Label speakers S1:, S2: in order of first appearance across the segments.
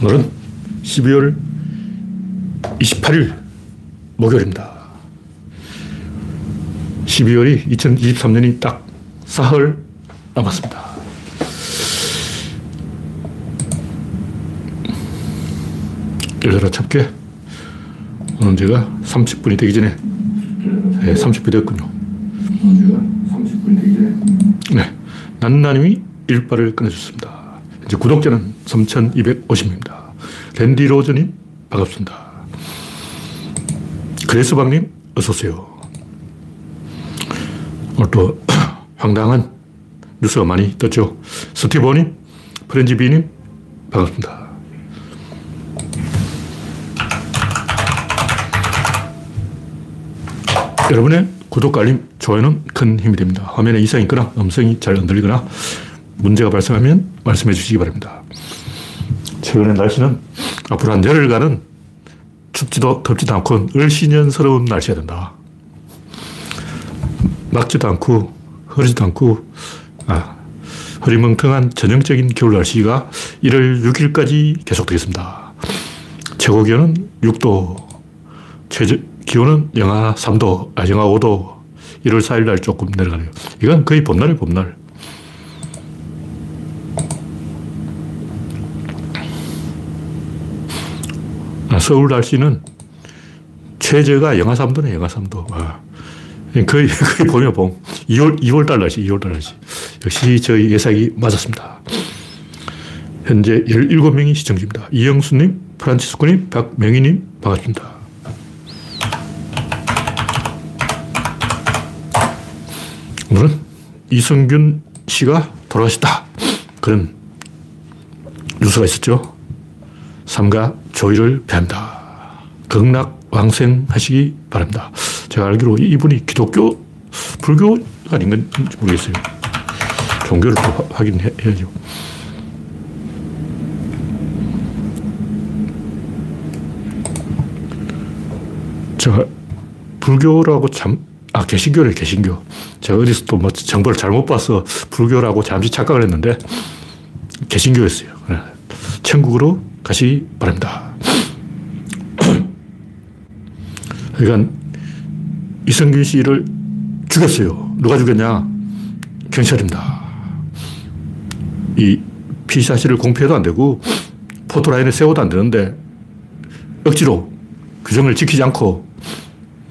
S1: 오늘은 12월 28일 목요일입니다. 12월이 2023년이 딱 사흘 남았습니다. 열려라 참깨. 오늘 제가 30분이 되기 전에 네, 30분이 됐군요. 30분이 되기 전에 네, 난나님이 일발을 끊어줬습니다. 이제 구독자는 3,250입니다. 랜디 로즈님, 반갑습니다. 그레스방님, 어서오세요. 오늘 또 황당한 뉴스가 많이 떴죠. 스티브님, 프렌지비님, 반갑습니다. 여러분의 구독, 알림, 좋아요는 큰 힘이 됩니다. 화면에 이상이 있거나 음성이 잘 안 들리거나 문제가 발생하면 말씀해 주시기 바랍니다. 최근에 날씨는 앞으로 한 열흘간은 춥지도 덥지도 않고 을씨년스러운 날씨가 된다. 막지도 않고 흐리지도 않고 아, 흐리멍텅한 전형적인 겨울 날씨가 1월 6일까지 계속되겠습니다. 최고 기온은 6도, 최저 기온은 영하 3도, 아, 영하 5도, 1월 4일 날 조금 내려가네요. 이건 거의 봄날이 봄날. 서울 날씨는 최저가 영하 3도네, 영하 3도. 와. 거의, 거의 봄이야, 봄. 2월, 2월 달 날씨, 2월 달 날씨. 역시 저희 예상이 맞았습니다. 현재 17명이 시청 중입니다. 이영수님, 프란치스코님, 박명희님, 반갑습니다. 오늘은 이성균 씨가 돌아가셨다. 그런 뉴스가 있었죠. 삼가 조의를 배한다. 극락 왕생하시기 바랍니다. 제가 알기로 이분이 기독교, 불교가 아닌 건지 모르겠어요. 종교를 또 확인해야죠. 제가 불교라고 참, 아, 개신교래, 개신교. 제가 어디서 또 뭐 정보를 잘못 봐서 불교라고 잠시 착각을 했는데, 개신교였어요. 천국으로 가시기 바랍니다. 그러니까 이성균 씨를 죽였어요. 누가 죽였냐? 경찰입니다. 이 피사실을 공표해도 안 되고 포토라인에 세워도 안 되는데 억지로 규정을 지키지 않고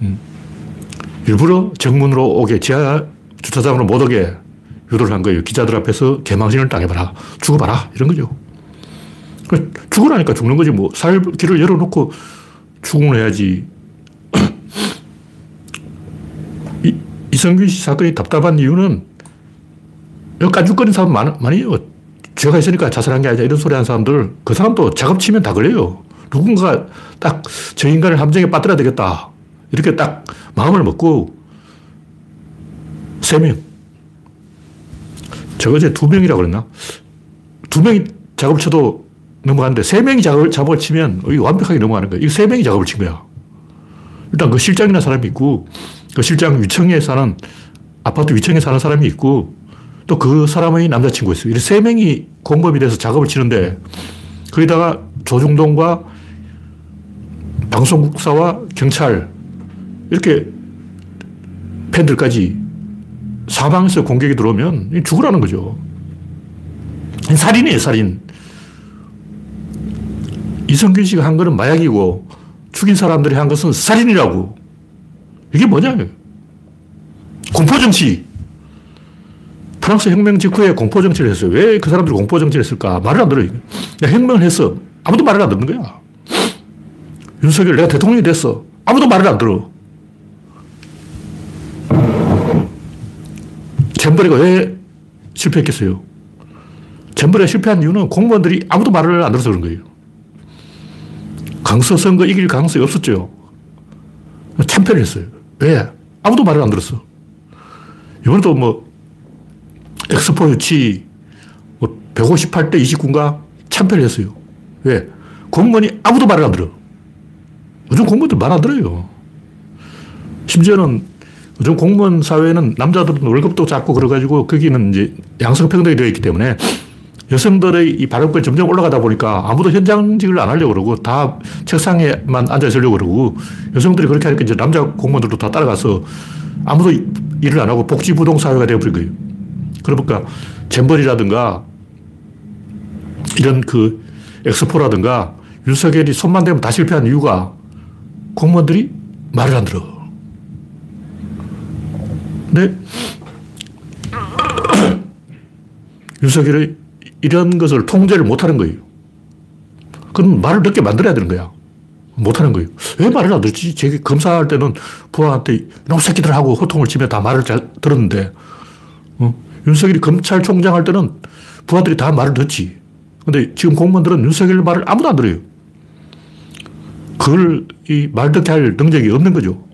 S1: 음, 일부러 정문으로 오게 지하 주차장으로 못 오게 유도를 한 거예요. 기자들 앞에서 개망신을 당해봐라. 죽어봐라. 이런 거죠. 죽으라니까 죽는 거지. 뭐, 살 길을 열어놓고 죽음을 해야지. 이, 이성균 씨 사건이 답답한 이유는 여기 깐죽거리는 사람 많, 많이요. 죄가 있으니까 자살한 게 아니다. 이런 소리 하는 사람들, 그 사람도 작업 치면 다 걸려요. 누군가 딱 저 인간을 함정에 빠뜨려야 되겠다. 이렇게 딱 마음을 먹고, 세 명. 저 어제 두 명이라고 그랬나? 두 명이 작업을 쳐도 넘어가는데 세 명이 작업을, 작업을 치면 완벽하게 넘어가는 거예요. 이거 세 명이 작업을 친 거야. 일단 그 실장이나 사람이 있고, 그 실장 위층에 사는, 아파트 위층에 사는 사람이 있고, 또 그 사람의 남자친구 있어요. 이렇게 세 명이 공범이 돼서 작업을 치는데, 거기다가 조중동과 방송국사와 경찰, 이렇게 팬들까지 사방에서 공격이 들어오면 죽으라는 거죠. 살인이에요, 살인. 이성균 씨가 한 거는 마약이고 죽인 사람들이 한 것은 살인이라고. 이게 뭐냐? 공포정치. 프랑스 혁명 직후에 공포정치를 했어요. 왜 그 사람들이 공포정치를 했을까? 말을 안 들어요. 혁명을 했어. 아무도 말을 안 듣는 거야. 윤석열 내가 대통령이 됐어. 아무도 말을 안 들어. 잼버리가 왜 실패했겠어요? 잼버리가 실패한 이유는 공무원들이 아무도 말을 안 들어서 그런 거예요. 강서 선거 이길 가능성이 없었죠. 참패를 했어요. 왜? 아무도 말을 안 들었어. 이번에도 뭐, 엑스포 유치, 뭐 158대 29인가 참패를 했어요. 왜? 공무원이 아무도 말을 안 들어. 요즘 공무원들 말 안 들어요. 심지어는 요즘 공무원 사회는 남자들은 월급도 작고 그래가지고 거기는 이제 양성평등이 되어 있기 때문에 여성들의 이 발언권이 점점 올라가다 보니까 아무도 현장직을 안 하려고 그러고 다 책상에만 앉아 있으려고 그러고 여성들이 그렇게 하니까 이제 남자 공무원들도 다 따라가서 아무도 일을 안 하고 복지부동 사회가 되어버린 거예요. 그러니까 잼버리라든가 이런 그 엑스포라든가 윤석열이 손만 대면 다 실패한 이유가 공무원들이 말을 안 들어. 근데 윤석열이 이런 것을 통제를 못 하는 거예요. 그럼 말을 듣게 만들어야 되는 거야. 못 하는 거예요. 왜 말을 안 듣지? 제가 검사할 때는 부하한테 너무 새끼들 하고 호통을 치며 다 말을 잘 들었는데, 어? 윤석열이 검찰총장 할 때는 부하들이 다 말을 듣지. 근데 지금 공무원들은 윤석열 말을 아무도 안 들어요. 그걸 이 말 듣게 할 능력이 없는 거죠.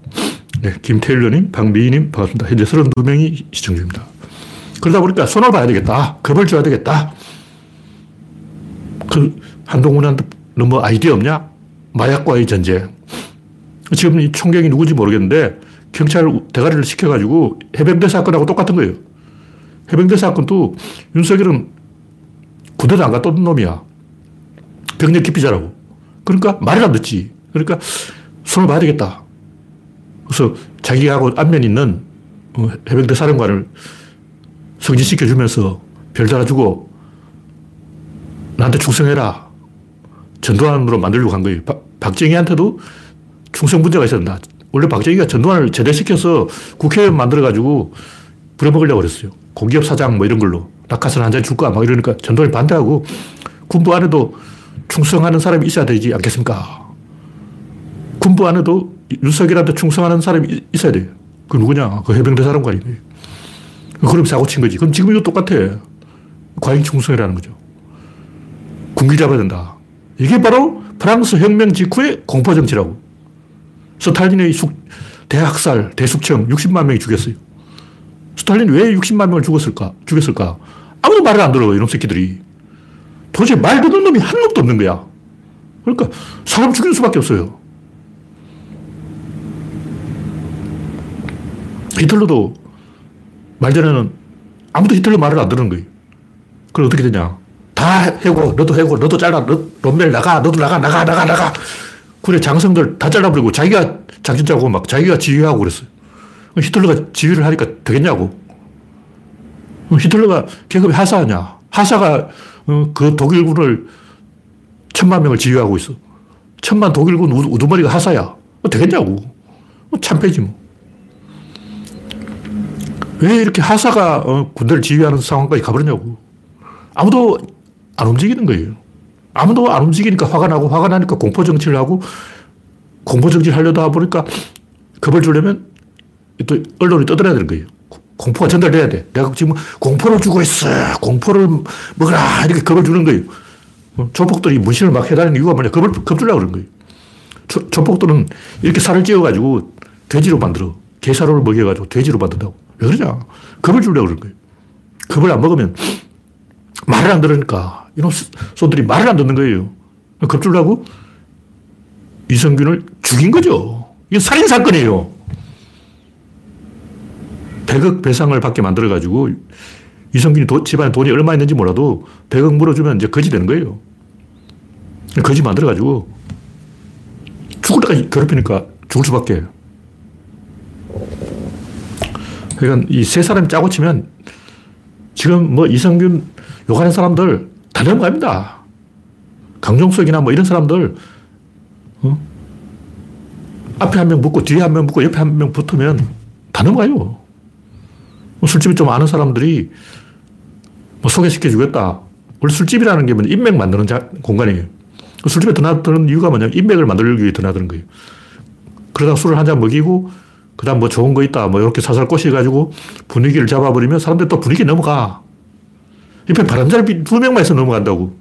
S1: 네, 김태일님, 박미희님, 반갑습니다. 현재 32명이 시청 중입니다. 그러다 보니까 손을 봐야 되겠다. 겁을 줘야 되겠다. 그 한동훈한테 너무 아이디어 없냐? 마약과의 전쟁. 지금 이 총경이 누군지 모르겠는데 경찰 대가리를 시켜가지고 해병대 사건하고 똑같은 거예요. 해병대 사건도 윤석열은 군대도 안 갔다 온 놈이야. 병력 깊이 자라고. 그러니까 말을 안 듣지. 그러니까 손을 봐야 되겠다. 그래서 자기하고 안면 있는 어, 해병대 사령관을 승진시켜주면서 별 달아주고 나한테 충성해라. 전두환으로 만들려고 한 거예요. 박, 박정희한테도 충성 문제가 있었다. 원래 박정희가 전두환을 제대시켜서 국회의원 만들어가지고 부려먹으려고 그랬어요. 공기업 사장 뭐 이런 걸로. 낙하산 한잔 줄까? 막 이러니까 전두환이 반대하고 군부 안에도 충성하는 사람이 있어야 되지 않겠습니까? 군부 안에도 윤석열한테 충성하는 사람이 있어야 돼요. 그 누구냐? 그 해병대 사령관이에요. 그럼 사고 친 거지. 그럼 지금 이거 똑같아. 과잉 충성이라는 거죠. 군기 잡아야 된다. 이게 바로 프랑스 혁명 직후의 공포정치라고. 스탈린의 숙, 대학살, 대숙청 60만 명이 죽였어요. 스탈린이 왜 60만 명을 죽었을까? 죽였을까? 아무도 말을 안 들어, 이놈 새끼들이. 도대체 말 듣는 놈이 한 놈도 없는 거야. 그러니까 사람 죽일 수밖에 없어요. 히틀러도 말전에는 아무도 히틀러 말을 안 듣는 거예요. 그럼 어떻게 되냐. 다 해고, 너도 해고, 너도 잘라, 너, 롬멜 나가, 너도 나가, 나가, 나가, 나가. 그래, 장성들 다 잘라버리고 자기가 장진 짜고 막 자기가 지휘하고 그랬어요. 히틀러가 지휘를 하니까 되겠냐고. 히틀러가 계급이 하사냐. 하사가 어, 그 독일군을 천만 명을 지휘하고 있어. 천만 독일군 우두머리가 하사야. 되겠냐고. 참패지 뭐. 왜 이렇게 하사가 어, 군대를 지휘하는 상황까지 가버렸냐고. 아무도 안 움직이는 거예요. 아무도 안 움직이니까 화가 나고 화가 나니까 공포 정치를 하고 공포 정치를 하려다 보니까 겁을 주려면 또 언론이 떠들어야 되는 거예요. 공포가 전달돼야 돼. 내가 지금 공포를 주고 있어. 공포를 먹어라. 이렇게 겁을 주는 거예요. 어, 조폭들이 문신을 막 해다니는 이유가 뭐냐. 겁을, 겁 주려고 그런 거예요. 조, 조폭들은 이렇게 살을 찌어가지고 돼지로 만들어. 게사료를 먹여가지고 돼지로 만든다고. 왜 그러냐. 겁을 주려고 그런 거예요. 겁을 안 먹으면 말을 안 들으니까 이놈 손들이 말을 안 듣는 거예요. 겁주려고 이성균을 죽인 거죠. 이게 살인사건이에요. 100억 배상을 받게 만들어가지고 이성균이 도, 집안에 돈이 얼마 있는지 몰라도 100억 물어주면 이제 거지 되는 거예요. 거지 만들어가지고 죽을 때까지 괴롭히니까 죽을 수밖에. 그러니까 이 세 사람이 짜고 치면 지금 뭐 이성균 욕하는 사람들 다 넘어갑니다. 강종석이나 뭐 이런 사람들, 어? 앞에 한 명 붙고 뒤에 한 명 붙고 옆에 한 명 붙으면 다 넘어가요. 뭐 술집이 좀 아는 사람들이 뭐 소개시켜 주겠다. 원래 술집이라는 게 인맥 만드는 자, 공간이에요. 그 술집에 드나드는 이유가 뭐냐면 인맥을 만들기 위해 드나드는 거예요. 그러다 술을 한 잔 먹이고, 그 다음 뭐 좋은 거 있다. 뭐 이렇게 사살 꼬셔가지고 분위기를 잡아버리면 사람들이 또 분위기 넘어가. 옆에 바람잡이 두 명만 있어 넘어간다고.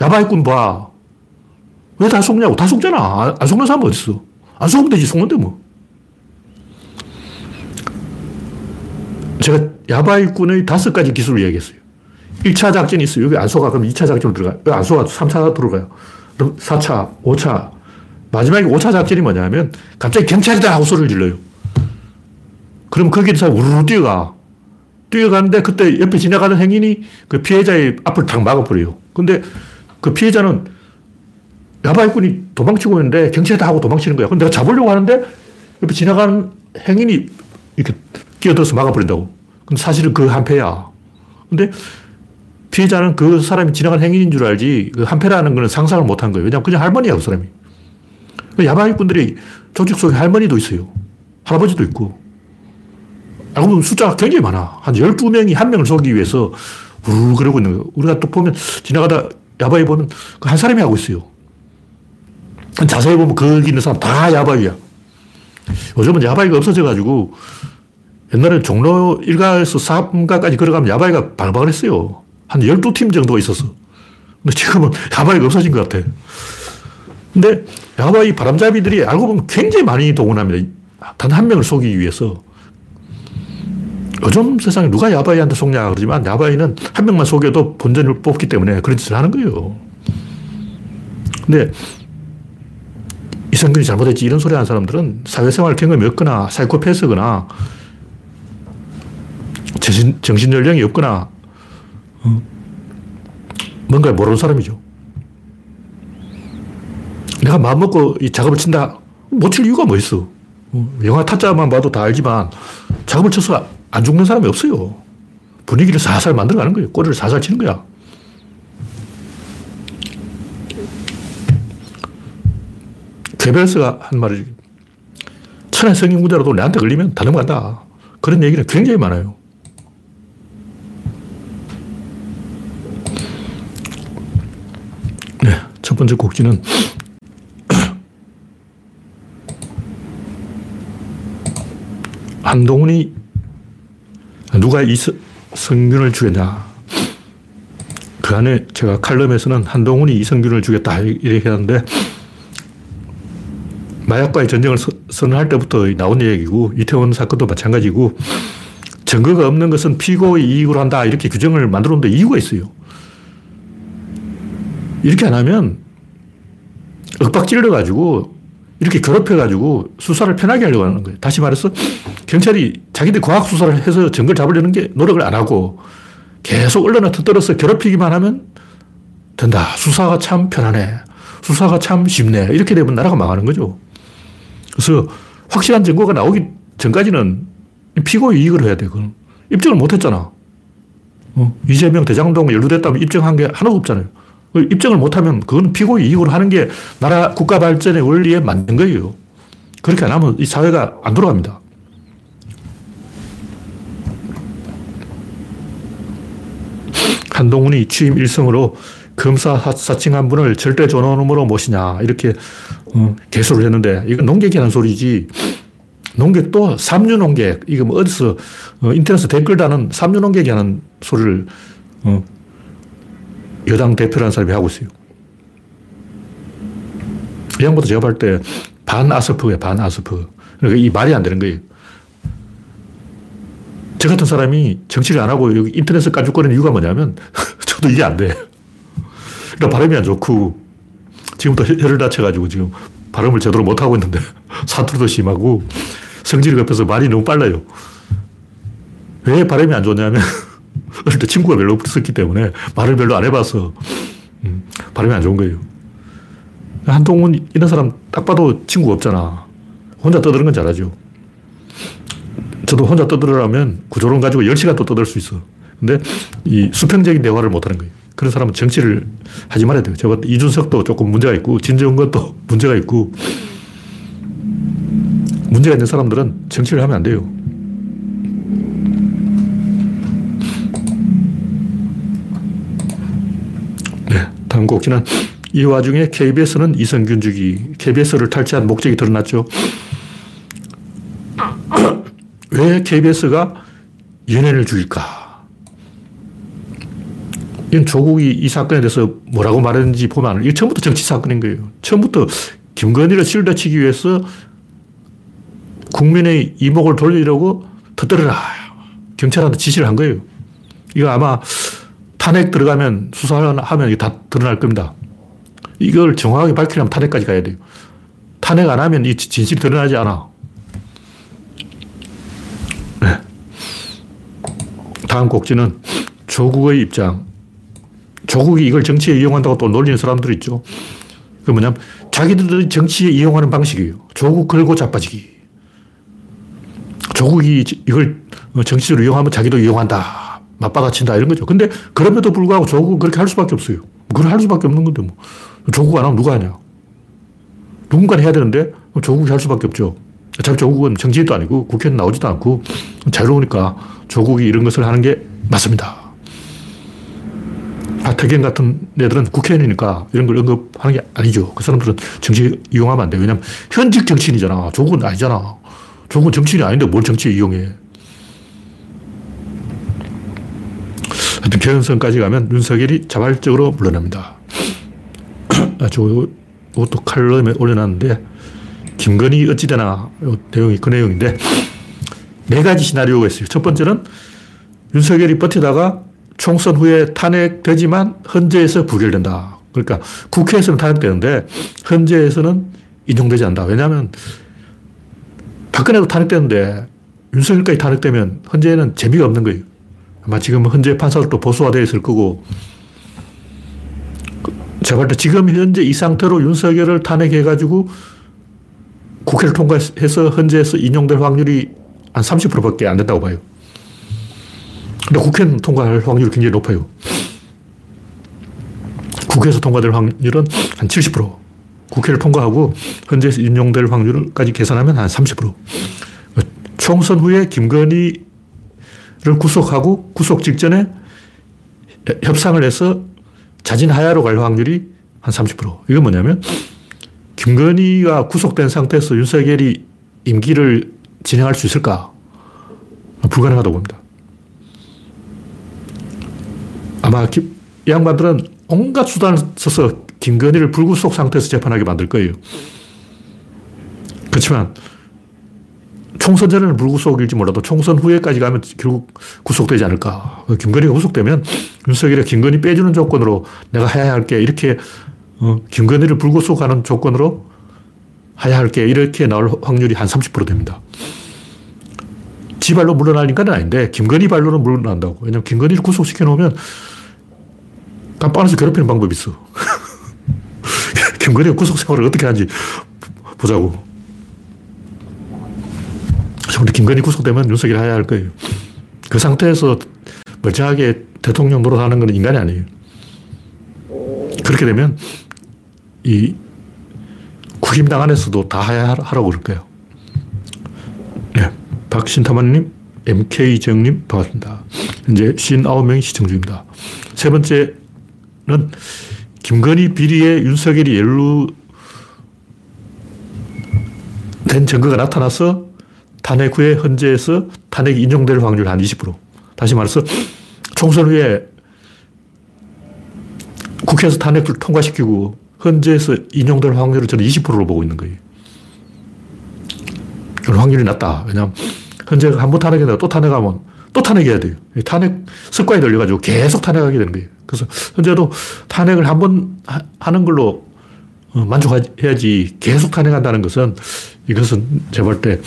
S1: 야바이꾼 봐. 왜 다 속냐고. 다 속잖아. 안 속는 사람 어딨어. 안 속으면 되지. 속는데 뭐. 제가 야바이꾼의 다섯 가지 기술을 이야기했어요. 1차 작전이 있어요. 여기 안 속아. 그럼 2차 작전 들어가요. 안 속아. 3차 들어가요. 그럼 4차, 5차. 마지막에 5차 작전이 뭐냐면 갑자기 경찰이다 하고 소리를 질러요. 그럼 거기에 사 우르르 뛰어가. 뛰어가는데 그때 옆에 지나가는 행인이 그 피해자의 앞을 탁 막아버려요. 근데 그 피해자는 야바이꾼이 도망치고 있는데 경찰다 하고 도망치는 거야. 근데 내가 잡으려고 하는데 옆에 지나가는 행인이 이렇게 끼어들어서 막아버린다고. 근데 사실은 그 한패야. 근데 피해자는 그 사람이 지나간 행인인 줄 알지 그 한패라는 거는 상상을 못 한 거예요. 왜냐면 그냥 할머니야, 그 사람이. 야바이꾼들이 조직 속에 할머니도 있어요. 할아버지도 있고. 알고 보면 숫자가 굉장히 많아. 한 12명이 한 명을 속이기 위해서 우르르 그러고 있는 거예요. 우리가 또 보면 지나가다 야바이 보면 그 한 사람이 하고 있어요. 자세히 보면 거기 있는 사람 다 야바이야. 요즘은 야바이가 없어져가지고 옛날에 종로 1가에서 3가까지 걸어가면 야바이가 발박을 했어요. 한 12팀 정도 있었어. 근데 지금은 야바이가 없어진 것 같아. 근데 야바이 바람잡이들이 알고 보면 굉장히 많이 동원합니다. 단 한 명을 속이기 위해서. 요즘 세상에 누가 야바이한테 속냐 그러지만 야바이는 한 명만 속여도 본전을 뽑기 때문에 그런 짓을 하는 거예요. 근데 이성균이 잘못했지 이런 소리 하는 사람들은 사회생활 경험이 없거나 사이코패스거나 정신, 정신연령이 없거나 어, 뭔가 모르는 사람이죠. 내가 마음먹고 이 작업을 친다. 못 칠 이유가 뭐 있어. 어, 영화 타짜만 봐도 다 알지만 작업을 쳐서 안 죽는 사람이 없어요. 분위기를 살살 만들어가는 거예요. 꼬리를 살살 치는 거야. 괴벨스가 한 말이 천의 성인군자라도 내한테 걸리면 다 넘어간다. 그런 얘기는 굉장히 많아요. 네, 첫 번째 곡지는 한동훈이 누가 이 성균을 죽였냐. 그 안에 제가 칼럼에서는 한동훈이 이성균을 죽였다 이렇게 하는데 마약과의 전쟁을 선언할 때부터 나온 얘기고 이태원 사건도 마찬가지고 증거가 없는 것은 피고의 이익으로 한다 이렇게 규정을 만들어 놓는데 이유가 있어요. 이렇게 안 하면 윽박질러 가지고 이렇게 괴롭혀 가지고 수사를 편하게 하려고 하는 거예요. 다시 말해서 경찰이 자기들 과학 수사를 해서 증거를 잡으려는 게 노력을 안 하고 계속 언론에 터뜨려서 괴롭히기만 하면 된다. 수사가 참 편하네. 수사가 참 쉽네. 이렇게 되면 나라가 망하는 거죠. 그래서 확실한 증거가 나오기 전까지는 피고의 이익을 해야 돼. 그건 입증을 못 했잖아. 어? 이재명 대장동 연루됐다면 입증한 게 하나도 없잖아요. 그 입증을 못하면 그건 피고의 이익으로 하는 게 나라 국가 발전의 원리에 맞는 거예요. 그렇게 안 하면 이 사회가 안 돌아갑니다. 한동훈이 취임 일성으로 검사 사칭 한 분을 절대 존엄으로 모시냐 이렇게 어, 개소를 했는데 이건 농객이라는 소리지 농객도 삼류 농객 이거 뭐 어디서 어, 인터넷에 댓글 다는 삼류 농객이 하는 소리를 어, 여당 대표라는 사람이 하고 있어요. 이 양반도 제가 볼 때 반아스퍼예요, 반아스퍼. 그러니까 이 말이 안 되는 거예요. 저 같은 사람이 정치를 안 하고 여기 인터넷을 까죽거리는 이유가 뭐냐면 저도 이게 안 돼. 그러니까 발음이 안 좋고 지금부터 혀를 다쳐가지고 지금 발음을 제대로 못하고 있는데 사투리도 심하고 성질이 급해서 말이 너무 빨라요. 왜 발음이 안 좋냐면 어릴 때 친구가 별로 없었기 때문에 말을 별로 안 해봐서 음, 발음이 안 좋은 거예요. 한동훈 이런 사람 딱 봐도 친구가 없잖아. 혼자 떠드는 건 잘하죠. 저도 혼자 떠들으려면 구조론 가지고 10시간 또 떠들 수 있어. 근데 이 수평적인 대화를 못 하는 거예요. 그런 사람은 정치를 하지 말아야 돼요. 제가 이준석도 조금 문제가 있고, 진정건도 문제가 있고, 문제가 있는 사람들은 정치를 하면 안 돼요. 네, 다음 곡지는 이 와중에 KBS는 이성균 주기, KBS를 탈취한 목적이 드러났죠. 왜 KBS가 연예인을 죽일까? 이건 조국이 이 사건에 대해서 뭐라고 말했는지 보면 이게 처음부터 정치 사건인 거예요. 처음부터 김건희를 실다치기 위해서 국민의 이목을 돌리려고 터뜨려라. 경찰한테 지시를 한 거예요. 이거 아마 탄핵 들어가면 수사하면 이게 다 드러날 겁니다. 이걸 정확하게 밝히려면 탄핵까지 가야 돼요. 탄핵 안 하면 이 진실이 드러나지 않아. 다음 곡지는 조국의 입장. 조국이 이걸 정치에 이용한다고 또 놀리는 사람들이 있죠. 그 뭐냐면 자기들이 정치에 이용하는 방식이에요. 조국 걸고 자빠지기. 조국이 이걸 정치적으로 이용하면 자기도 이용한다. 맞받아친다. 이런 거죠. 근데 그럼에도 불구하고 조국은 그렇게 할 수밖에 없어요. 그걸 할 수밖에 없는 건데 뭐. 조국 안 하면 누가 하냐. 누군가 해야 되는데 조국이 할 수밖에 없죠. 어차피 조국은 정치인도 아니고 국회는 나오지도 않고 자유로우니까 조국이 이런 것을 하는 게 맞습니다. 하태경 같은 애들은 국회의원이니까 이런 걸 언급하는 게 아니죠. 그 사람들은 정치 이용하면 안 돼. 왜냐면 현직 정치인이잖아. 조국은 아니잖아. 조국은 정치인이 아닌데 뭘 정치에 이용해. 하여튼 개헌선까지 가면 윤석열이 자발적으로 물러납니다. 아, 저, 이것도 칼럼에 올려놨는데, 김건희 어찌되나, 내용이 그 내용인데, 네 가지 시나리오가 있어요. 첫 번째는 윤석열이 버티다가 총선 후에 탄핵되지만 헌재에서 부결된다. 그러니까 국회에서는 탄핵되는데 헌재에서는 인용되지 않는다. 왜냐하면 박근혜도 탄핵되는데 윤석열까지 탄핵되면 헌재에는 재미가 없는 거예요. 아마 지금 헌재 판사들도 보수화되어 있을 거고 제가 볼 때 지금 현재 이 상태로 윤석열을 탄핵해가지고 국회를 통과해서 헌재에서 인용될 확률이 한 30%밖에 안 된다고 봐요. 근데 국회는 통과할 확률이 굉장히 높아요. 국회에서 통과될 확률은 한 70%. 국회를 통과하고 현재에서 인용될 확률까지 계산하면 한 30%. 총선 후에 김건희 를 구속하고 구속 직전에 협상을 해서 자진 하야로 갈 확률이 한 30%. 이건 뭐냐면 김건희가 구속된 상태에서 윤석열이 임기를 진행할 수 있을까? 불가능하다고 봅니다. 아마 이 양반들은 온갖 수단을 써서 김건희를 불구속 상태에서 재판하게 만들 거예요. 그렇지만 총선 전에는 불구속일지 몰라도 총선 후에까지 가면 결국 구속되지 않을까. 김건희가 구속되면 윤석열이 김건희 빼주는 조건으로 내가 하야할게 이렇게 어, 김건희를 불구속하는 조건으로 하야할게 이렇게 나올 확률이 한 30% 됩니다. 지 발로 인간은 아닌데 김건희 발로는 물러난다고. 왜냐면 김건희를 구속시켜 놓으면 깜빵에서 괴롭히는 방법이 있어. 김건희가 구속 생활을 어떻게 하는지 보자고. 근데 김건희 구속되면 윤석열이 해야 할 거예요. 그 상태에서 멀쩡하게 대통령 노릇하는 건 인간이 아니에요. 그렇게 되면 이 국힘당 안에서도 다 하라고 그럴 거예요. 네. 박신타마님, MK정님, 반갑습니다. 현재 59명이 시청 중입니다. 세 번째 는 김건희 비리에 윤석열이 연루된 증거가 나타나서 탄핵 후에 헌재에서 탄핵이 인용될 확률 한 20%. 다시 말해서 총선 후에 국회에서 탄핵을 통과시키고 헌재에서 인용될 확률을 저는 20%로 보고 있는 거예요. 확률이 낮다. 왜냐하면 헌재가 한 번 탄핵했다가 또 탄핵하면 또 탄핵해야 돼요. 탄핵 습관이 들려가지고 계속 탄핵하게 되는 거예요. 그래서 현재도 탄핵을 한 번 하는 걸로 어, 만족해야지 계속 탄핵한다는 것은 이것은 제가 볼 때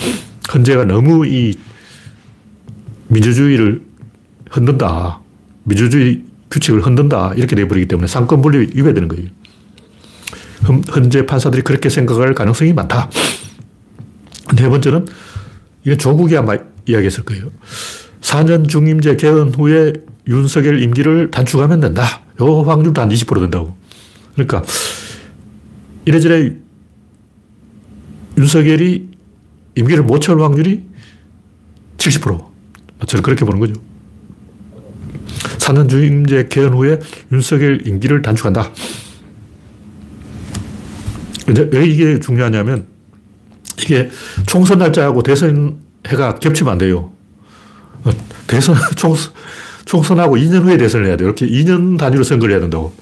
S1: 헌재가 너무 이 민주주의를 흔든다. 민주주의 규칙을 흔든다. 이렇게 돼버리기 때문에 상권 분리 위배되는 거예요. 헌재 판사들이 그렇게 생각할 가능성이 많다. 네 번째는 이건 조국이 아마 이야기했을 거예요. 4년 중임제 개헌 후에 윤석열 임기를 단축하면 된다. 요 확률도 한 20% 된다고. 그러니까 이래저래 윤석열이 임기를 못 채울 확률이 70%. 저는 그렇게 보는 거죠. 4년 중임제 개헌 후에 윤석열 임기를 단축한다. 왜 이게 중요하냐면 이게 총선 날짜하고 대선 해가 겹치면 안 돼요. 대선, 총선, 총선하고 2년 후에 대선을 해야 돼요. 이렇게 2년 단위로 선거를 해야 된다고.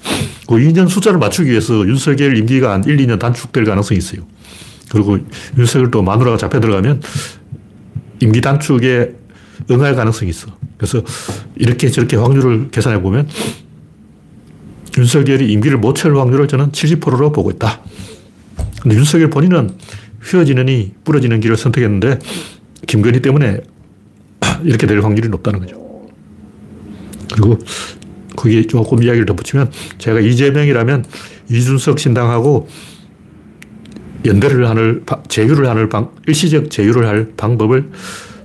S1: 그 2년 숫자를 맞추기 위해서 윤석열 임기가 한 1, 2년 단축될 가능성이 있어요. 그리고 윤석열 또 마누라가 잡혀 들어가면 임기 단축에 응할 가능성이 있어. 그래서 이렇게 저렇게 확률을 계산해 보면 윤석열이 임기를 못 채울 확률을 저는 70%로 보고 있다. 근데 윤석열 본인은 휘어지느니 부러지는 길을 선택했는데 김건희 때문에 이렇게 될 확률이 높다는 거죠. 그리고 거기에 조금 이야기를 덧붙이면 제가 이재명이라면 이준석 신당하고 연대를 하는, 제휴를 하는 방, 일시적 제휴를 할 방법을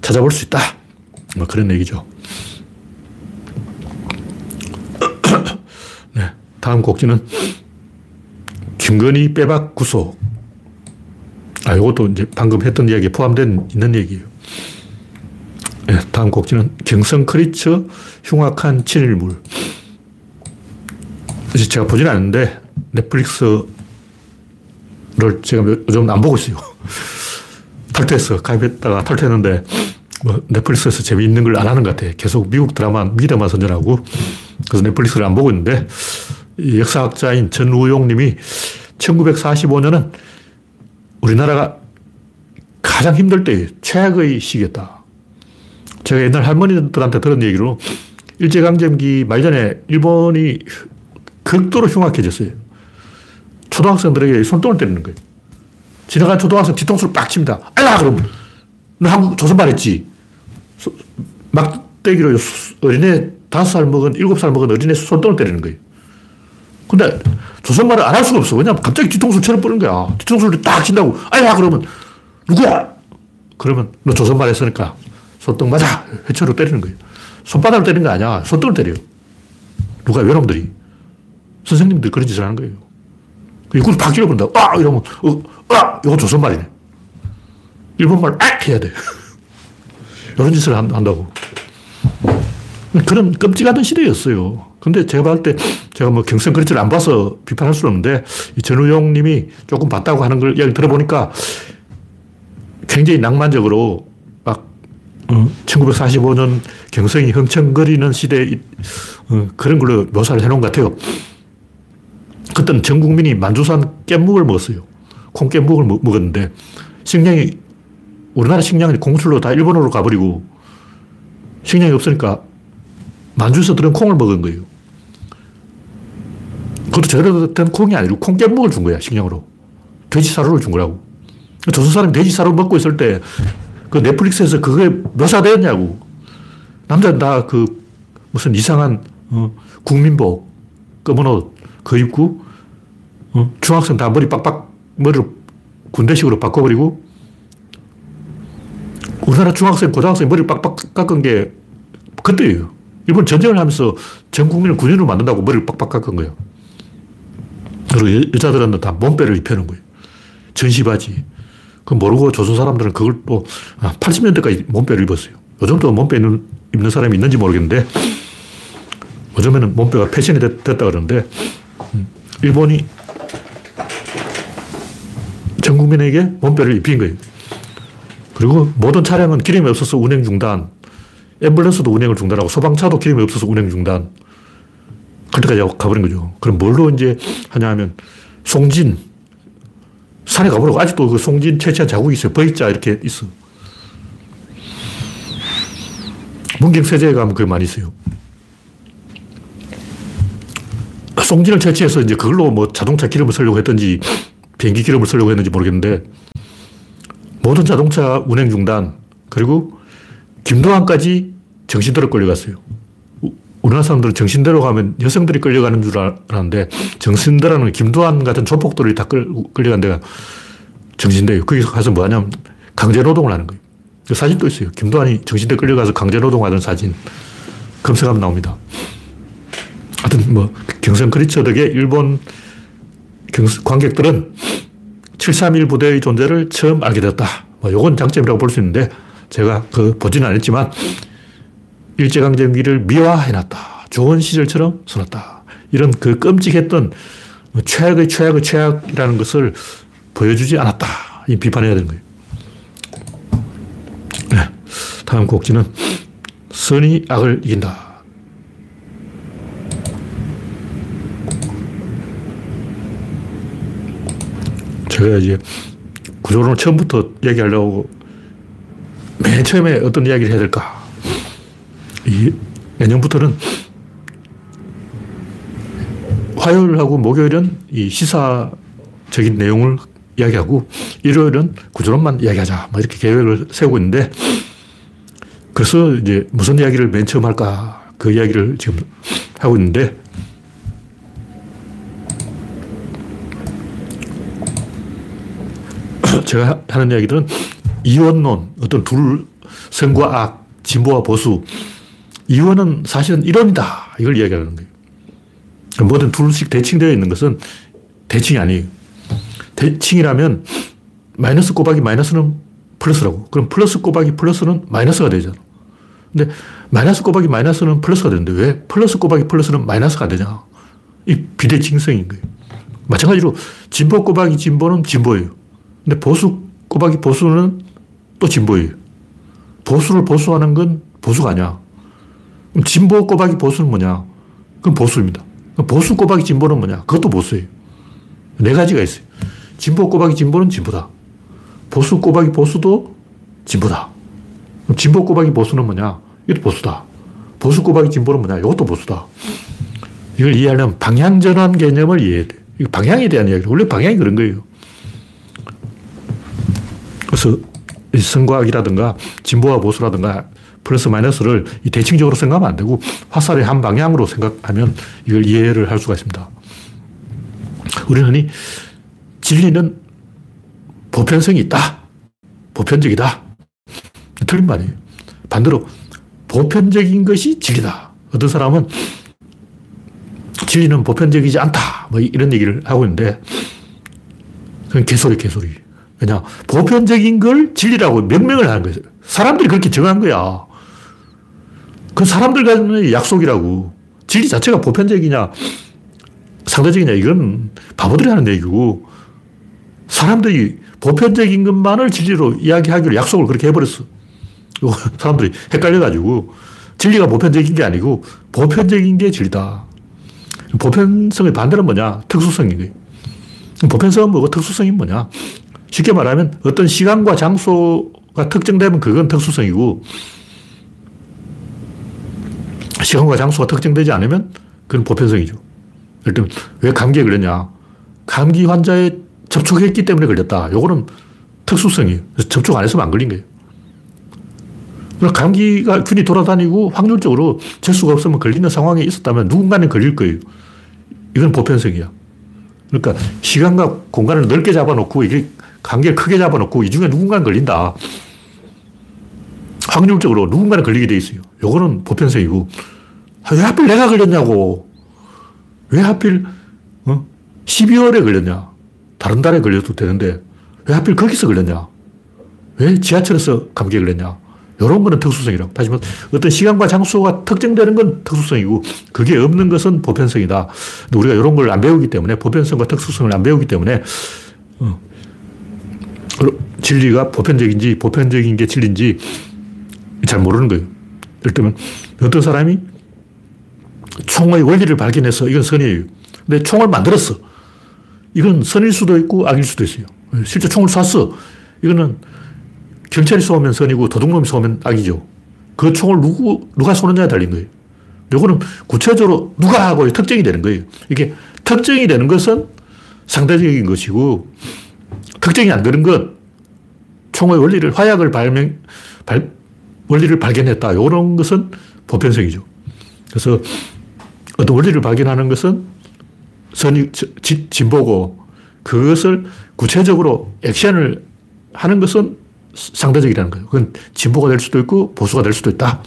S1: 찾아볼 수 있다. 뭐 그런 얘기죠. 네. 다음 곡지는 김건희 빼박 구속. 아, 이것도 이제 방금 했던 이야기에 포함된 있는 얘기예요. 네, 다음 곡지는 경성 크리처 흉악한 친일물. 제가 보진 않는데 넷플릭스 를 제가 요즘 안 보고 있어요. 탈퇴했어. 가입했다가 탈퇴했는데 뭐 넷플릭스에서 재미있는 걸 안 하는 것 같아. 계속 미국 드라마, 미드만 선전하고 그래서 넷플릭스를 안 보고 있는데 역사학자인 전우용 님이 1945년은 우리나라가 가장 힘들 때 최악의 시기였다. 제가 옛날 할머니들한테 들은 얘기로 일제강점기 말전에 일본이 극도로 흉악해졌어요. 초등학생들에게 손등을 때리는 거예요. 지나간 초등학생 뒤통수를 빡 칩니다. 알라! 그러면 너 한국 조선말 했지? 막대기로 어린애 다섯 살 먹은, 일곱 살 먹은 어린애 손등을 때리는 거예요. 근데 조선말을 안 할 수가 없어. 왜냐면 갑자기 뒤통수를 쳐버리는 거야. 뒤통수를 딱 친다고. 아야! 그러면 누구야? 그러면 너 조선말 했으니까 손등 맞아! 회초로 때리는 거예요. 손바닥을 때리는 거 아니야. 손등을 때려요. 누가 외놈들이. 선생님들이 그런 짓을 하는 거예요. 이걸 바뀌려 본다. 아! 이러면, 어, 아! 이거 조선말이네. 일본말, 아! 해야 돼. 이런 짓을 한 다고. 그런 끔찍하던 시대였어요. 근데 제가 봤을 때 제가 뭐 경선 그리치를 안 봐서 비판할 수는 없는데 이 전우용 님이 조금 봤다고 하는 걸 이야기 들어보니까 굉장히 낭만적으로 막 어, 1945년 경성이 흥청거리는 시대 어, 그런 걸로 묘사를 해놓은 것 같아요. 그때는 전 국민이 만주산 깻묵을 먹었어요. 콩 깻묵을 먹었는데 식량이 우리나라 식량이 공출로 다 일본으로 가버리고 식량이 없으니까 만주에서 들은 콩을 먹은 거예요. 그것도 제대로 된 콩이 아니고 콩 깻묵을 준 거야, 식량으로. 돼지 사료를 준 거라고. 조선 사람이 돼지 사료 먹고 있을 때 그 넷플릭스에서 그게 묘사되었냐고. 남자는 다 그 무슨 이상한 어, 국민복, 검은 옷, 그 입고, 어, 중학생 다 머리 빡빡, 머리를 군대식으로 바꿔버리고, 우리나라 중학생, 고등학생 머리 빡빡 깎은 게 그때예요. 일본 전쟁을 하면서 전 국민을 군인으로 만든다고 머리를 빡빡 깎은 거예요. 그리고 여 자들은 다 몸빼를 입혀놓은 거예요. 전시바지. 그 모르고 조선 사람들은 그걸 또 80년대까지 아, 몸빼를 입었어요. 요즘도 몸빼 입는, 입는 사람이 있는지 모르겠는데 요즘에는 몸빼가 패션이 됐, 다 그러는데 음, 일본이 전 국민에게 몸빼를 입힌 거예요. 그리고 모든 차량은 기름이 없어서 운행 중단. 앰뷸런스도 운행을 중단하고 소방차도 기름이 없어서 운행 중단. 그때까지 가버린 거죠. 그럼 뭘로 이제 하냐 하면 송진. 산에 가보라고 아직도 그 송진 채취한 자국이 있어요. V자 이렇게 있어. 문경세제에 가면 그게 많이 있어요. 송진을 채취해서 이제 그걸로 뭐 자동차 기름을 쓰려고 했던지 비행기 기름을 쓰려고 했는지 모르겠는데 모든 자동차 운행 중단 그리고 김도환까지 정신대로 끌려갔어요. 우리나라 사람들은 정신대로 가면 여성들이 끌려가는 줄 알았는데 정신대로는 김도환 같은 조폭들이 다 끌, 끌려간 데가 정신대예요. 거기 가서 뭐 하냐면 강제노동을 하는 거예요. 그 사진도 있어요. 김도환이 정신대 끌려가서 강제노동하는 사진 검색하면 나옵니다. 하여튼 뭐 경선 크리처 덕에 일본 관객들은 731 부대의 존재를 처음 알게 됐다. 뭐 요건 장점이라고 볼 수 있는데 제가 그 보지는 않았지만 일제강점기를 미화해놨다. 좋은 시절처럼 써놨다. 이런 그 끔찍했던 최악의 최악의 최악이라는 것을 보여주지 않았다. 이 비판해야 되는 거예요. 네. 다음 곡지는 선이 악을 이긴다. 제가 이제 구조론을 처음부터 얘기하려고 맨 처음에 어떤 이야기를 해야 될까? 이 내년부터는 화요일하고 목요일은 이 시사적인 내용을 이야기하고 일요일은 구조론만 이야기하자. 뭐 이렇게 계획을 세우고 있는데 그래서 이제 무슨 이야기를 맨 처음 할까 그 이야기를 지금 하고 있는데 제가 하는 이야기들은 이원론, 어떤 둘, 선과 악, 진보와 보수. 이원은 사실은 이론이다. 이걸 이야기하는 거예요. 뭐든 둘씩 대칭되어 있는 것은 대칭이 아니에요. 대칭이라면 마이너스 곱하기 마이너스는 플러스라고. 그럼 플러스 곱하기 플러스는 마이너스가 되잖아. 근데 마이너스 곱하기 마이너스는 플러스가 되는데 왜 플러스 곱하기 플러스는 마이너스가 안 되냐? 이 비대칭성인 거예요. 마찬가지로 진보 곱하기 진보는 진보예요. 근데 보수 곱하기 보수는 또 진보예요. 보수를 보수하는 건 보수가 아니야. 그럼 진보 곱하기 보수는 뭐냐? 그건 보수입니다. 보수 곱하기 진보는 뭐냐? 그것도 보수예요. 네 가지가 있어요. 진보 곱하기 진보는 진보다. 보수 곱하기 보수도 진보다. 그럼 진보 곱하기 보수는 뭐냐? 이것도 보수다. 보수 곱하기 진보는 뭐냐? 이것도 보수다. 이걸 이해하려면 방향 전환 개념을 이해해야 돼. 이 방향에 대한 이야기. 원래 방향이 그런 거예요. 그래서 선과학이라든가 진보와 보수라든가 플러스 마이너스를 대칭적으로 생각하면 안 되고 화살의 한 방향으로 생각하면 이걸 이해를 할 수가 있습니다. 우리는 흔히 진리는 보편성이 있다. 보편적이다. 틀린 말이에요. 반대로 보편적인 것이 진리다. 어떤 사람은 진리는 보편적이지 않다. 뭐 이런 얘기를 하고 있는데 그건 개소리, 개소리. 그냥 보편적인 걸 진리라고 명명을 하는 거예요. 사람들이 그렇게 정한 거야. 그 사람들 간의 약속이라고. 진리 자체가 보편적이냐, 상대적이냐, 이건 바보들이 하는 얘기고, 사람들이 보편적인 것만을 진리로 이야기하기로 약속을 그렇게 해버렸어. 사람들이 헷갈려가지고, 진리가 보편적인 게 아니고, 보편적인 게 진리다. 보편성의 반대는 뭐냐? 특수성인 거예요. 보편성은 뭐고 특수성이 뭐냐? 쉽게 말하면 어떤 시간과 장소가 특정되면 그건 특수성이고 시간과 장소가 특정되지 않으면 그건 보편성이죠. 예를 들면 왜 감기에 걸렸냐? 감기 환자에 접촉했기 때문에 걸렸다. 요거는 특수성이에요. 접촉 안 했으면 안 걸린 거예요. 감기가 균이 돌아다니고 확률적으로 재수가 없으면 걸리는 상황에 있었다면 누군가는 걸릴 거예요. 이건 보편성이야. 그러니까 시간과 공간을 넓게 잡아놓고 이게 관계를 크게 잡아놓고 이 중에 누군가는 걸린다. 확률적으로 누군가는 걸리게 돼 있어요. 요거는 보편성이고. 왜 하필 내가 걸렸냐고. 왜 하필, 어? 12월에 걸렸냐. 다른 달에 걸려도 되는데, 왜 하필 거기서 걸렸냐. 왜 지하철에서 감기에 걸렸냐. 이런 거는 특수성이라고. 다시 말해 어떤 시간과 장소가 특정되는 건 특수성이고, 그게 없는 것은 보편성이다. 우리가 이런 걸 안 배우기 때문에, 보편성과 특수성을 안 배우기 때문에, 어, 진리가 보편적인지 보편적인 게 진리인지 잘 모르는 거예요. 예를 들면 어떤 사람이 총의 원리를 발견해서 이건 선이에요. 근데 총을 만들었어. 이건 선일 수도 있고 악일 수도 있어요. 실제 총을 쐈어. 이거는 경찰이 쏘면 선이고 도둑놈이 쏘면 악이죠. 그 총을 누구, 누가 쏘느냐에 달린 거예요. 요거는 구체적으로 누가 하고 특정이 되는 거예요. 이게 특정이 되는 것은 상대적인 것이고 특정이 안 되는 것, 총의 원리를, 화약을 발명, 발, 원리를 발견했다. 이런 것은 보편성이죠. 그래서 어떤 원리를 발견하는 것은 선이, 진보고 그것을 구체적으로 액션을 하는 것은 상대적이라는 거예요. 그건 진보가 될 수도 있고 보수가 될 수도 있다.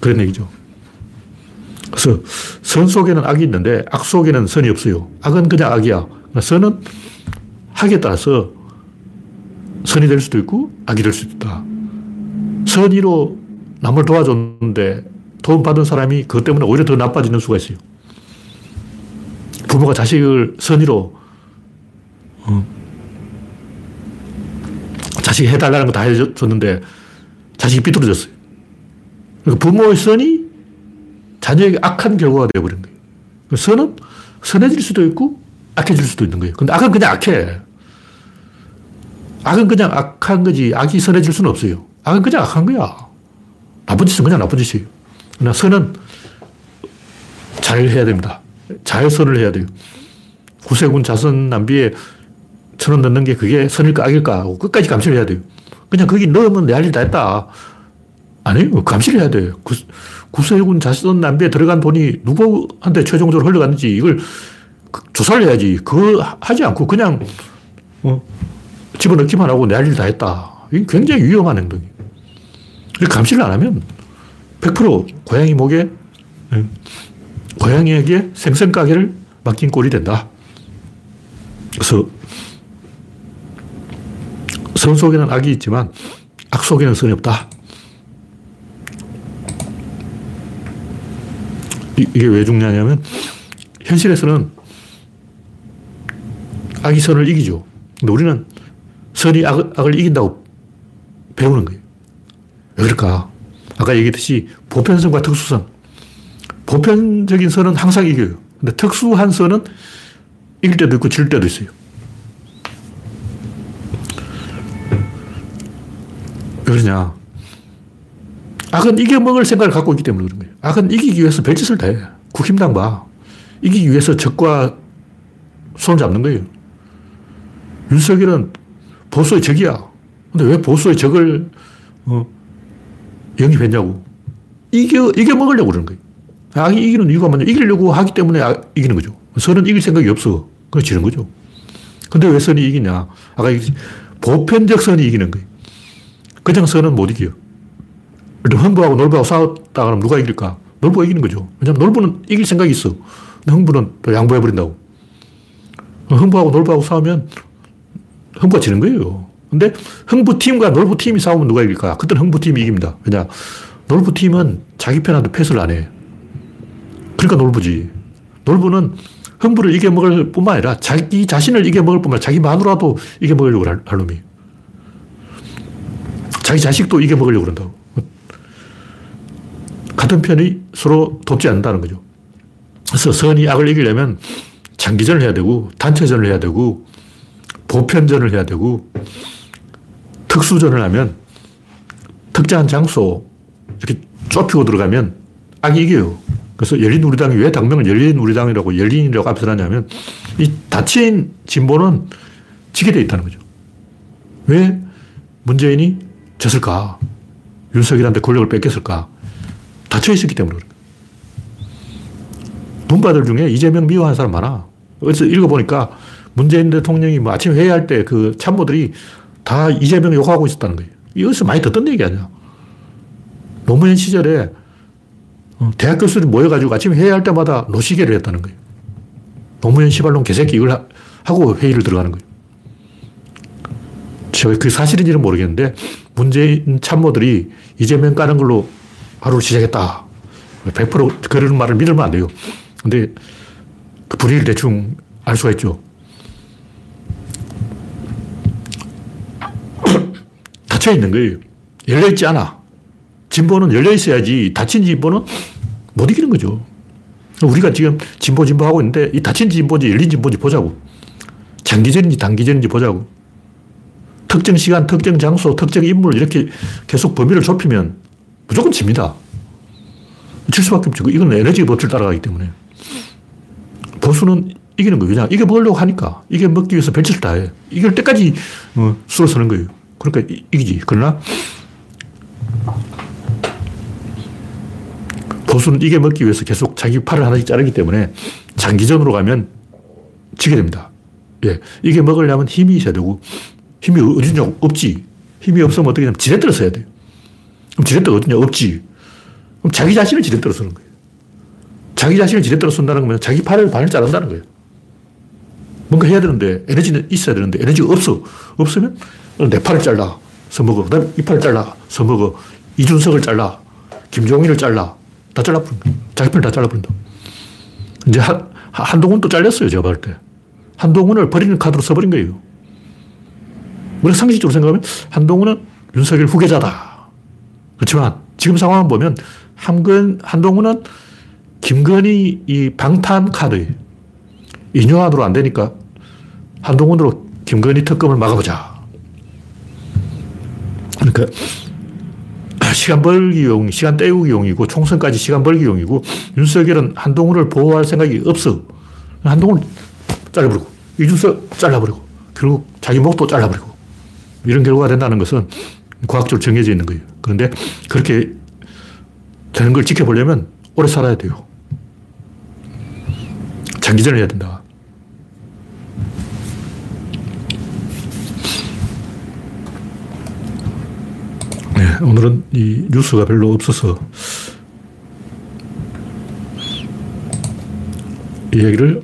S1: 그런 얘기죠. 그래서 선 속에는 악이 있는데 악 속에는 선이 없어요. 악은 그냥 악이야. 선은 하기에 따라서 선이 될 수도 있고 악이 될 수도 있다. 선의로 남을 도와줬는데 도움 받은 사람이 그것 때문에 오히려 더 나빠지는 수가 있어요. 부모가 자식을 선의로 어, 자식이 해달라는 거 다 해줬는데 자식이 삐뚤어졌어요. 그러니까 부모의 선이 자녀에게 악한 결과가 되어버린 거예요. 선은 선해질 수도 있고 악해질 수도 있는 거예요. 근데 악은 그냥 악해. 악은 그냥 악한 거지 악이 선해질 수는 없어요. 악은 그냥 악한 거야. 나쁜 짓은 그냥 나쁜 짓이에요. 그러나 선은 잘 해야 됩니다. 잘 선을 해야 돼요. 구세군 자선 낭비에 천 원 넣는 게 그게 선일까 악일까 하고 끝까지 감시를 해야 돼요. 그냥 거기 넣으면 내할일다 했다. 아니요. 감시를 해야 돼요. 구세군 자선 남비에 들어간 돈이 누구한테 최종적으로 흘러갔는지 이걸 그 조사를 해야지. 그거 하지 않고 그냥 어, 집어넣기만 하고 내 할 일 다 했다. 이게 굉장히 위험한 행동이에요. 감시를 안 하면 100% 고양이 목에 예, 고양이에게 생선가게를 맡긴 꼴이 된다. 그래서 선 속에는 악이 있지만 악 속에는 선이 없다. 이게 왜 중요하냐면 현실에서는 악이 선을 이기죠. 근데 우리는 선이 악, 악을 이긴다고 배우는 거예요. 왜 그럴까? 아까 얘기했듯이 보편성과 특수성. 보편적인 선은 항상 이겨요. 근데 특수한 선은 이길 때도 있고 질 때도 있어요. 왜 그러냐? 악은 이겨먹을 생각을 갖고 있기 때문에 그런 거예요. 악은 이기기 위해서 별짓을 다 해. 국힘당 봐. 이기기 위해서 적과 손을 잡는 거예요. 윤석열은 보수의 적이야. 근데 왜 보수의 적을 어, 영입했냐고. 이겨, 이겨 먹으려고 그러는 거예요. 악이 이기는 이유가 뭐냐. 이기려고 하기 때문에 악, 이기는 거죠. 선은 이길 생각이 없어. 그래 지는 거죠. 근데 왜 선이 이기냐. 아까 보편적 선이 이기는 거예요. 그냥 선은 못 이겨요. 흥부하고 놀부하고 싸웠다 그러면 누가 이길까? 놀부가 이기는 거죠. 왜냐면 놀부는 이길 생각이 있어. 근데 흥부는 또 양보해버린다고. 흥부하고 놀부하고 싸우면 흥부가 지는 거예요. 근데 흥부팀과 놀부팀이 싸우면 누가 이길까? 그때는 흥부팀이 이깁니다. 왜냐? 놀부팀은 자기 편한테 패스를 안 해. 그러니까 놀부지. 놀부는 흥부를 이겨먹을 뿐만 아니라 자기 자신을 이겨먹을 뿐만 아니라 자기 마누라도 이겨먹으려고 할, 할 놈이. 자기 자식도 이겨먹으려고 그런다고. 같은 편이 서로 돕지 않는다는 거죠. 그래서 선이 악을 이기려면 장기전을 해야 되고, 단체전을 해야 되고, 보편전을 해야 되고, 특수전을 하면 특정한 장소 이렇게 좁히고 들어가면 악이 이겨요. 그래서 열린우리당이 왜 당명을 열린우리당이라고 열린이라고 앞에서 하냐면 이 닫힌 진보는 지게 돼 있다는 거죠. 왜 문재인이 졌을까? 윤석열한테 권력을 뺏겼을까? 닫혀 있었기 때문에 그래. 문바들 중에 이재명 미워하는 사람 많아. 어디서 읽어보니까 문재인 대통령이 뭐 아침 회의할 때 그 참모들이 다 이재명 욕하고 있었다는 거예요. 이것서 많이 듣던 얘기 아니야. 노무현 시절에 어, 대학 교수들이 모여가지고 아침에 회의할 때마다 노시계를 했다는 거예요. 노무현 시발놈 개새끼 이걸 하고 회의를 들어가는 거예요. 제가 그 사실인지는 모르겠는데 문재인 참모들이 이재명 까는 걸로 하루를 시작했다. 100% 그런 말을 믿으면 안 돼요. 근데 그 분위기를 대충 알 수가 있죠. 닫혀 있는 거예요. 열려 있지 않아. 진보는 열려 있어야지 닫힌 진보는 못 이기는 거죠. 우리가 지금 진보 진보 하고 있는데 이 닫힌 진보인지 열린 진보인지 보자고. 장기전인지 단기전인지 보자고. 특정 시간, 특정 장소, 특정 인물 이렇게 계속 범위를 좁히면 무조건 집니다. 질 수밖에 없죠. 이건 에너지 법칙을 따라가기 때문에. 보수는 이기는 거예요. 그냥 이겨먹으려고 하니까. 이겨먹기 위해서 별짓을 다 해. 이길 때까지 어, 술을 서는 거예요. 그러니까 이기지. 그러나 보수는 이겨먹기 위해서 계속 자기 팔을 하나씩 자르기 때문에 장기전으로 가면 지게 됩니다. 예. 이게 먹으려면 힘이 있어야 되고 힘이 어디냐? 없지. 힘이 없으면 어떻게 되냐면 지렛대를 써야 돼요. 그럼 지렛대가 어디냐? 없지. 그럼 자기 자신을 지렛대로 쓰는 거예요. 자기 자신을 지렛대로 쓴다는 거면 자기 팔을 반을 자른다는 거예요. 뭔가 해야 되는데 에너지는 있어야 되는데 에너지가 없어. 없으면 내 팔을 잘라. 서먹어. 그 다음에 이 팔을 잘라. 서먹어. 이준석을 잘라. 김종인을 잘라. 다 잘라버린 거예요. 자기 편을 다 잘라버린다. 이제 한, 한동훈도 잘렸어요. 제가 봤을 때. 한동훈을 버리는 카드로 써버린 거예요. 우리가 상식적으로 생각하면 한동훈은 윤석열 후계자다. 그렇지만 지금 상황을 보면 한근, 한동훈은 김건희 이 방탄 카드예요. 인용안으로 안 되니까 한동훈으로 김건희 특검을 막아보자. 그러니까 시간 벌기용, 시간 때우기용이고 총선까지 시간 벌기용이고 윤석열은 한동훈을 보호할 생각이 없어. 한동훈 잘라버리고 이준석 잘라버리고 결국 자기 목도 잘라버리고 이런 결과가 된다는 것은 과학적으로 정해져 있는 거예요. 그런데 그렇게 되는 걸 지켜보려면 오래 살아야 돼요. 장기전을 해야 된다. 네, 오늘은 이 뉴스가 별로 없어서 이 얘기를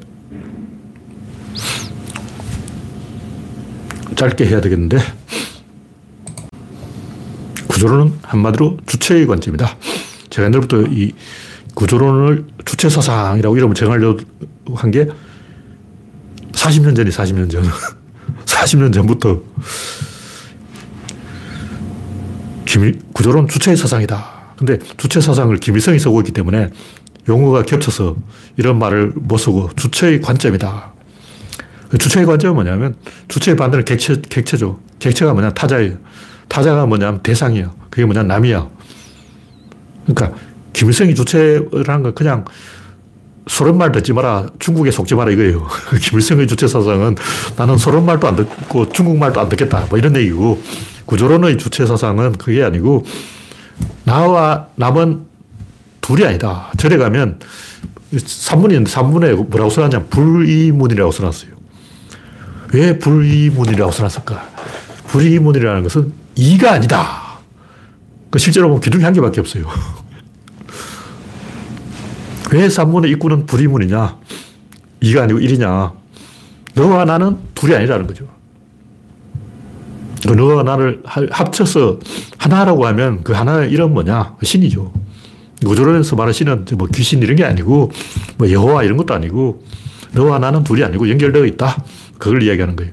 S1: 짧게 해야 되겠는데 구조론은 한마디로 주체의 관점이다. 제가 옛날부터 이 구조론을 주체 사상이라고 이름을 정하려고 한 게 40년 전이 40년 전. 40년 전부터 김, 구조론 주체사상이다. 근데 주체 사상을 김일성이 쓰고 있기 때문에 용어가 겹쳐서 이런 말을 못 쓰고 주체의 관점이다. 그 주체의 관점은 뭐냐면 주체의 반대는 객체, 객체죠. 객체가 뭐냐 타자예요. 타자가 뭐냐면 대상이에요. 그게 뭐냐 남이야. 그러니까 김일성이 주체라는 건 그냥 소련 말 듣지 마라. 중국에 속지 마라 이거예요. 김일성의 주체 사상은 나는 소련 말도 안 듣고 중국 말도 안 듣겠다. 뭐 이런 얘기고 구조론의 주체 사상은 그게 아니고 나와 남은 둘이 아니다. 절에 가면 산문이 있는데 산문에 뭐라고 써놨냐 불이문이라고 써놨어요. 왜 불이문이라고 써놨을까? 불이문이라는 것은 이가 아니다. 그 실제로 보면 기둥이 한 개밖에 없어요. 왜 산문의 입구는 불이문이냐? 이가 아니고 일이냐? 너와 나는 둘이 아니라는 거죠. 그 너와 나를 합쳐서 하나라고 하면 그 하나의 이름 뭐냐? 신이죠. 구조론에서 말하는 신은 뭐 귀신 이런 게 아니고 뭐 여호와 이런 것도 아니고 너와 나는 둘이 아니고 연결되어 있다. 그걸 이야기하는 거예요.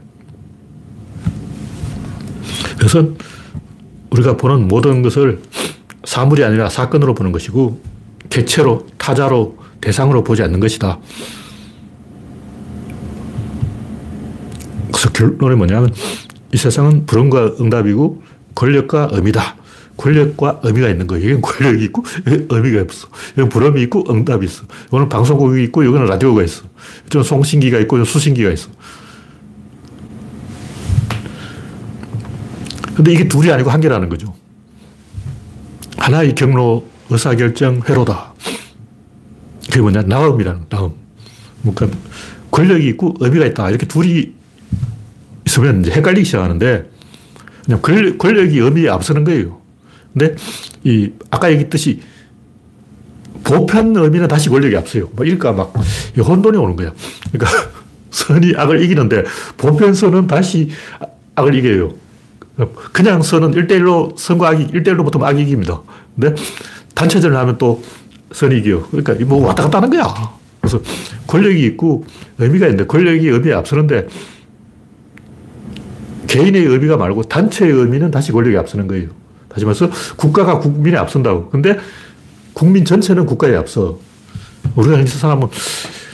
S1: 그래서 우리가 보는 모든 것을 사물이 아니라 사건으로 보는 것이고 객체로, 타자로, 대상으로 보지 않는 것이다. 그래서 결론이 뭐냐면 이 세상은 불응과 응답이고 권력과 의미다. 권력과 의미가 있는 거예요. 여기는 권력이 있고 의미가 없어. 여기 불음이 있고 응답이 있어. 이거는 방송국이 있고 여기는 라디오가 있어. 이쪽은 송신기가 있고 수신기가 있어. 근데 이게 둘이 아니고 한 개라는 거죠. 하나의 경로, 의사결정, 회로다. 그게 뭐냐? 나음이라는 나음. 그러니까 권력이 있고 의미가 있다. 이렇게 둘이 있으면 이제 헷갈리기 시작하는데 그냥 권력, 권력이 의미에 앞서는 거예요. 근데 이 아까 얘기했듯이 보편 의미는 다시 권력이 앞서요. 뭐 이럴까 막 혼돈이 오는 거야. 그러니까 선이 악을 이기는데 보편 선은 다시 악을 이겨요. 그냥 선은 1대1로 선과 악이 1대1로 붙으면 악이 이깁니다. 근데 단체전을 하면 또 선이 이겨. 그러니까 뭐 왔다 갔다 하는 거야. 그래서 권력이 있고 의미가 있는데 권력이 의미에 앞서는데 개인의 의미가 말고 단체의 의미는 다시 권력이 앞서는 거예요. 다시 말해서 국가가 국민에 앞선다고. 근데 국민 전체는 국가에 앞서. 우리가 이 세상하면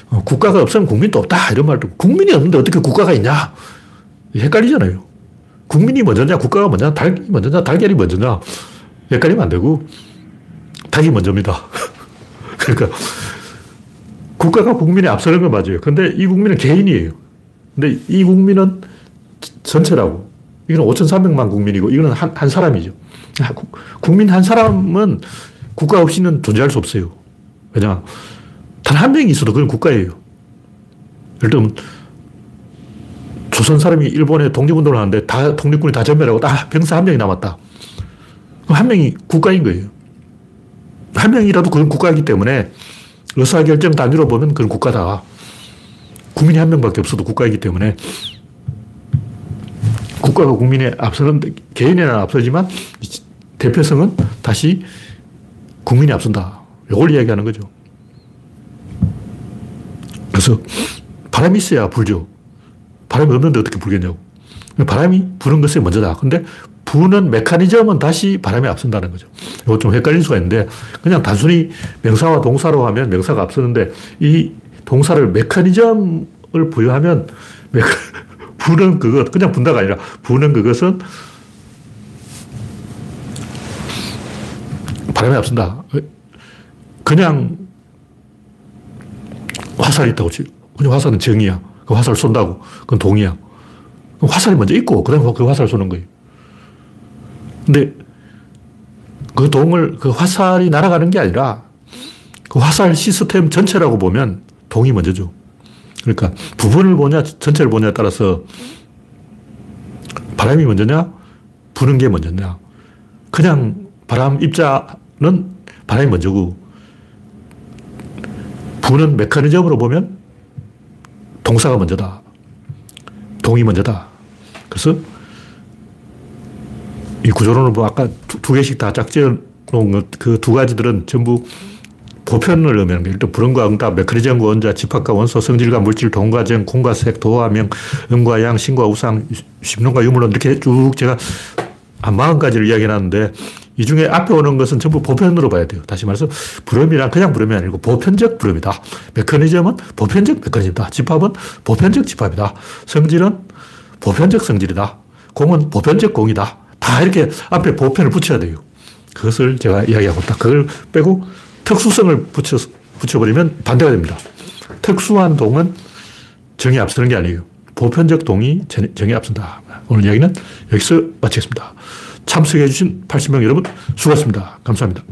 S1: 어, 국가가 없으면 국민도 없다. 이런 말도. 국민이 없는데 어떻게 국가가 있냐? 헷갈리잖아요. 국민이 먼저냐, 국가가 먼저냐, 닭이 먼저냐, 달걀이 먼저냐. 헷갈리면 안 되고, 닭이 먼저입니다. 그러니까, 국가가 국민에 앞서는 건 맞아요. 근데 이 국민은 개인이에요. 근데 이 국민은 전체라고. 이건 5,300만 국민이고, 이거는 한, 한 사람이죠. 국민 한 사람은 국가 없이는 존재할 수 없어요. 왜냐, 단 한 명이 있어도 그건 국가예요. 예를 들면, 조선 사람이 일본에 독립운동을 하는데 다 독립군이 다 전멸하고 딱 병사 한 명이 남았다. 그럼 한 명이 국가인 거예요. 한 명이라도 그건 국가이기 때문에 의사결정 단위로 보면 그건 국가다. 국민이 한 명밖에 없어도 국가이기 때문에 국가가 국민에 앞서는데 개인에는 앞서지만 대표성은 다시 국민이 앞선다. 이걸 이야기하는 거죠. 그래서 바람이 있어야 불죠. 바람이 없는데 어떻게 불겠냐고. 바람이 부는 것이 먼저다. 근데 부는 메커니즘은 다시 바람이 앞선다는 거죠. 이거 좀 헷갈릴 수가 있는데 그냥 단순히 명사와 동사로 하면 명사가 앞서는데 이 동사를 메커니즘을 부여하면 메커, 부는 그것, 그냥 분다가 아니라 부는 그것은 바람이 앞선다. 그냥 화살이 있다고 치 그냥 화살은 정이야. 그 화살 쏜다고. 그건 동이야. 화살이 먼저 있고, 그 다음에 그 화살 쏘는 거예요. 근데 그 동을, 그 화살이 날아가는 게 아니라 그 화살 시스템 전체라고 보면 동이 먼저죠. 그러니까 부분을 보냐, 전체를 보냐에 따라서 바람이 먼저냐, 부는 게 먼저냐. 그냥 바람 입자는 바람이 먼저고, 부는 메커니즘으로 보면 동사가 먼저다. 동이 먼저다. 그래서 이 구조론을 뭐 아까 두, 두 개씩 다 짝지어 놓은 그 두 가지들은 전부 보편을 의미하는 게 일단 불응과 응답, 메커니즘과 원자, 집합과 원소, 성질과 물질, 동과 정, 공과 색, 도와 명, 음과 양, 신과 우상, 심론과 유물론 이렇게 쭉 제가 한 40가지를 이야기해놨는데 이 중에 앞에 오는 것은 전부 보편으로 봐야 돼요. 다시 말해서 불음이란 그냥 불음이 아니고 보편적 불음이다. 메커니즘은 보편적 메커니즘이다. 집합은 보편적 집합이다. 성질은 보편적 성질이다. 공은 보편적 공이다. 다 이렇게 앞에 보편을 붙여야 돼요. 그것을 제가 이야기하고 있다. 그걸 빼고 특수성을 붙여, 붙여버리면 반대가 됩니다. 특수한 동은 정이 앞서는 게 아니에요. 보편적 동이 정이 앞선다. 오늘 이야기는 여기서 마치겠습니다. 참석해주신 80명 여러분 수고하셨습니다. 감사합니다.